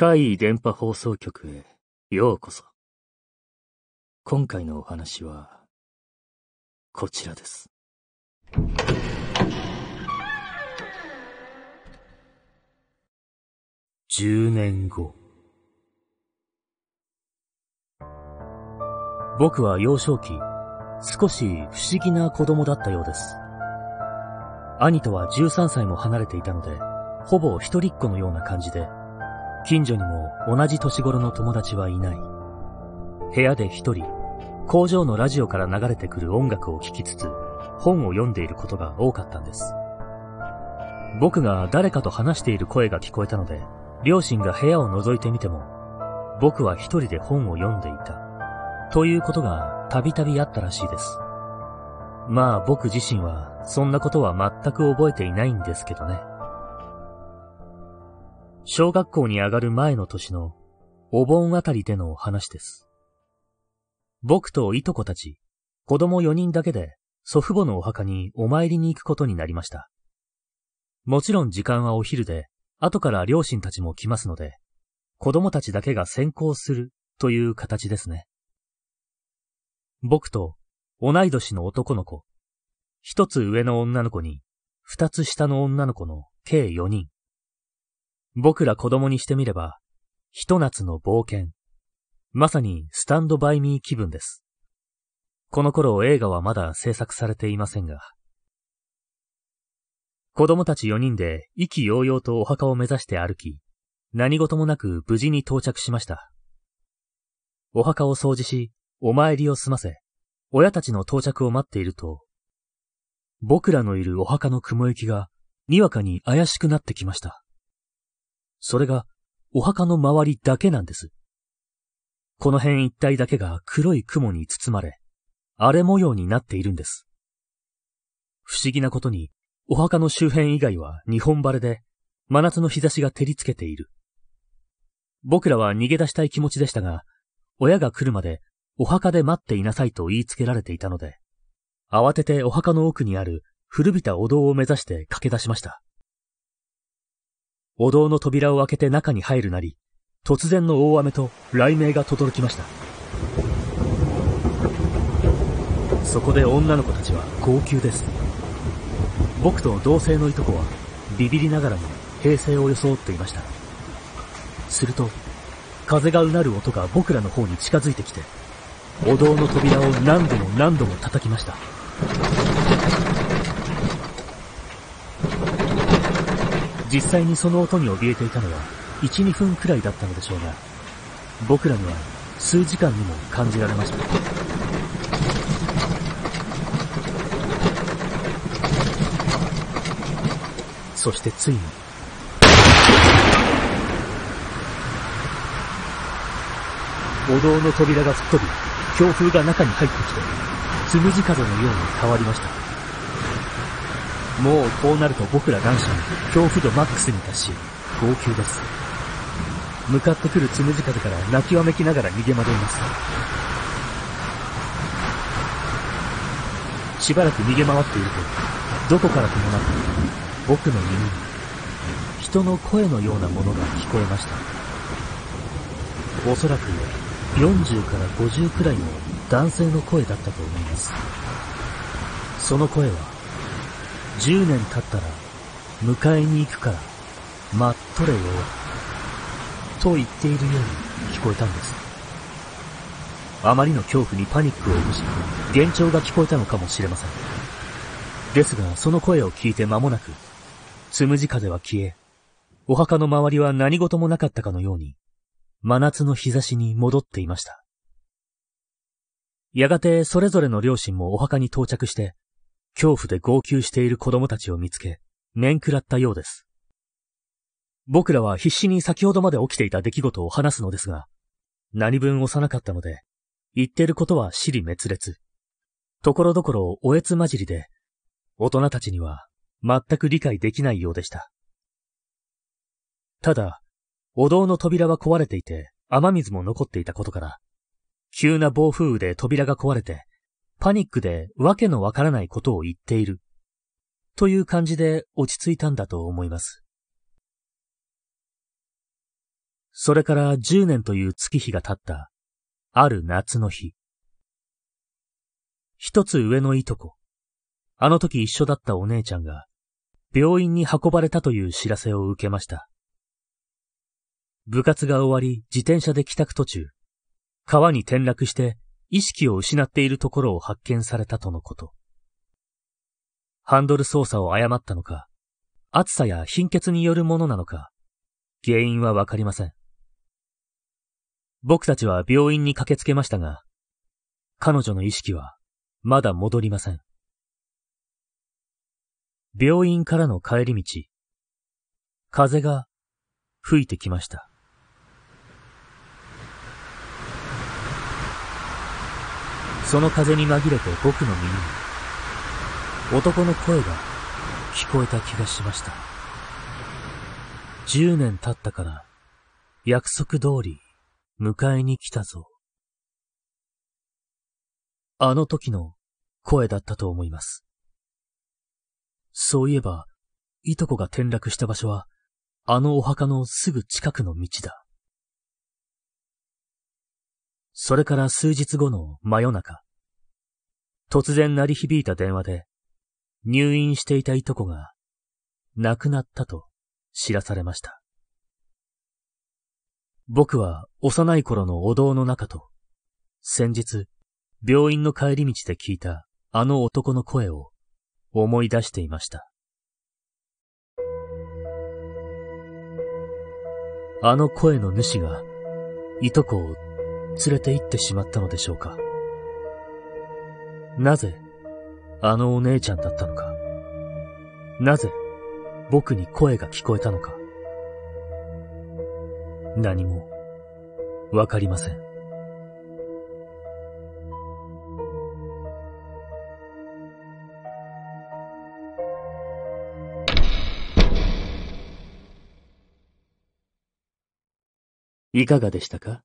怪異電波放送局へようこそ。今回のお話は、こちらです。10年後。僕は幼少期、少し不思議な子供だったようです。兄とは13歳も離れていたので、ほぼ一人っ子のような感じで、近所にも同じ年頃の友達はいない。部屋で一人、工場のラジオから流れてくる音楽を聴きつつ、本を読んでいることが多かったんです。僕が誰かと話している声が聞こえたので、両親が部屋を覗いてみても、僕は一人で本を読んでいた。ということがたびたびあったらしいです。まあ僕自身はそんなことは全く覚えていないんですけどね。小学校に上がる前の年のお盆あたりでの話です。僕といとこたち、子供4人だけで祖父母のお墓にお参りに行くことになりました。もちろん時間はお昼で、後から両親たちも来ますので、子供たちだけが先行するという形ですね。僕と同い年の男の子、一つ上の女の子に、二つ下の女の子の計4人。僕ら子供にしてみれば、ひと夏の冒険。まさにスタンドバイミー気分です。この頃映画はまだ制作されていませんが。子供たち4人で意気揚々とお墓を目指して歩き、何事もなく無事に到着しました。お墓を掃除し、お参りを済ませ、親たちの到着を待っていると、僕らのいるお墓の雲行きが、にわかに怪しくなってきました。それが、お墓の周りだけなんです。この辺一帯だけが黒い雲に包まれ、荒れ模様になっているんです。不思議なことに、お墓の周辺以外は日本晴れで、真夏の日差しが照りつけている。僕らは逃げ出したい気持ちでしたが、親が来るまでお墓で待っていなさいと言いつけられていたので、慌ててお墓の奥にある古びたお堂を目指して駆け出しました。お堂の扉を開けて中に入るなり、突然の大雨と雷鳴が轟きました。そこで女の子たちは号泣です。僕と同性のいとこはビビりながらも平静を装っていました。すると、風がうなる音が僕らの方に近づいてきて、お堂の扉を何度も何度も叩きました。実際にその音に怯えていたのは1、2分くらいだったのでしょうが、僕らには数時間にも感じられました。そしてついに、お堂の扉が吹っ飛び、強風が中に入ってきて、つむじ風のように変わりました。もうこうなると僕ら男子は恐怖度マックスに達し、号泣です。向かってくるつむじ風から泣きわめきながら逃げ惑います。しばらく逃げ回っていると、どこからともなく、僕の耳に、人の声のようなものが聞こえました。おそらく、40から50くらいの男性の声だったと思います。その声は、10年経ったら、迎えに行くから、待っとれよ、と言っているように聞こえたんです。あまりの恐怖にパニックを起こし、幻聴が聞こえたのかもしれません。ですが、その声を聞いて間もなく、つむじ風は消え、お墓の周りは何事もなかったかのように、真夏の日差しに戻っていました。やがてそれぞれの両親もお墓に到着して、恐怖で号泣している子供たちを見つけ、面食らったようです。僕らは必死に先ほどまで起きていた出来事を話すのですが、何分幼かったので、言ってることは尻滅裂。ところどころおえつ混じりで、大人たちには全く理解できないようでした。ただ、お堂の扉は壊れていて、雨水も残っていたことから、急な暴風雨で扉が壊れて、パニックでわけのわからないことを言っている。という感じで落ち着いたんだと思います。それから10年という月日が経った、ある夏の日。一つ上のいとこ、あの時一緒だったお姉ちゃんが、病院に運ばれたという知らせを受けました。部活が終わり自転車で帰宅途中、川に転落して意識を失っているところを発見されたとのこと。ハンドル操作を誤ったのか、暑さや貧血によるものなのか、原因はわかりません。僕たちは病院に駆けつけましたが、彼女の意識はまだ戻りません。病院からの帰り道、風が吹いてきました。その風に紛れて僕の耳に、男の声が聞こえた気がしました。十年経ったから、約束通り、迎えに来たぞ。あの時の声だったと思います。そういえば、いとこが転落した場所は、あのお墓のすぐ近くの道だ。それから数日後の真夜中、突然鳴り響いた電話で、入院していたいとこが亡くなったと知らされました。僕は幼い頃のお堂の中と、先日、病院の帰り道で聞いたあの男の声を思い出していました。あの声の主が、いとこを連れて行ってしまったのでしょうか。なぜ、あのお姉ちゃんだったのか。なぜ、僕に声が聞こえたのか。何も、わかりません。いかがでしたか？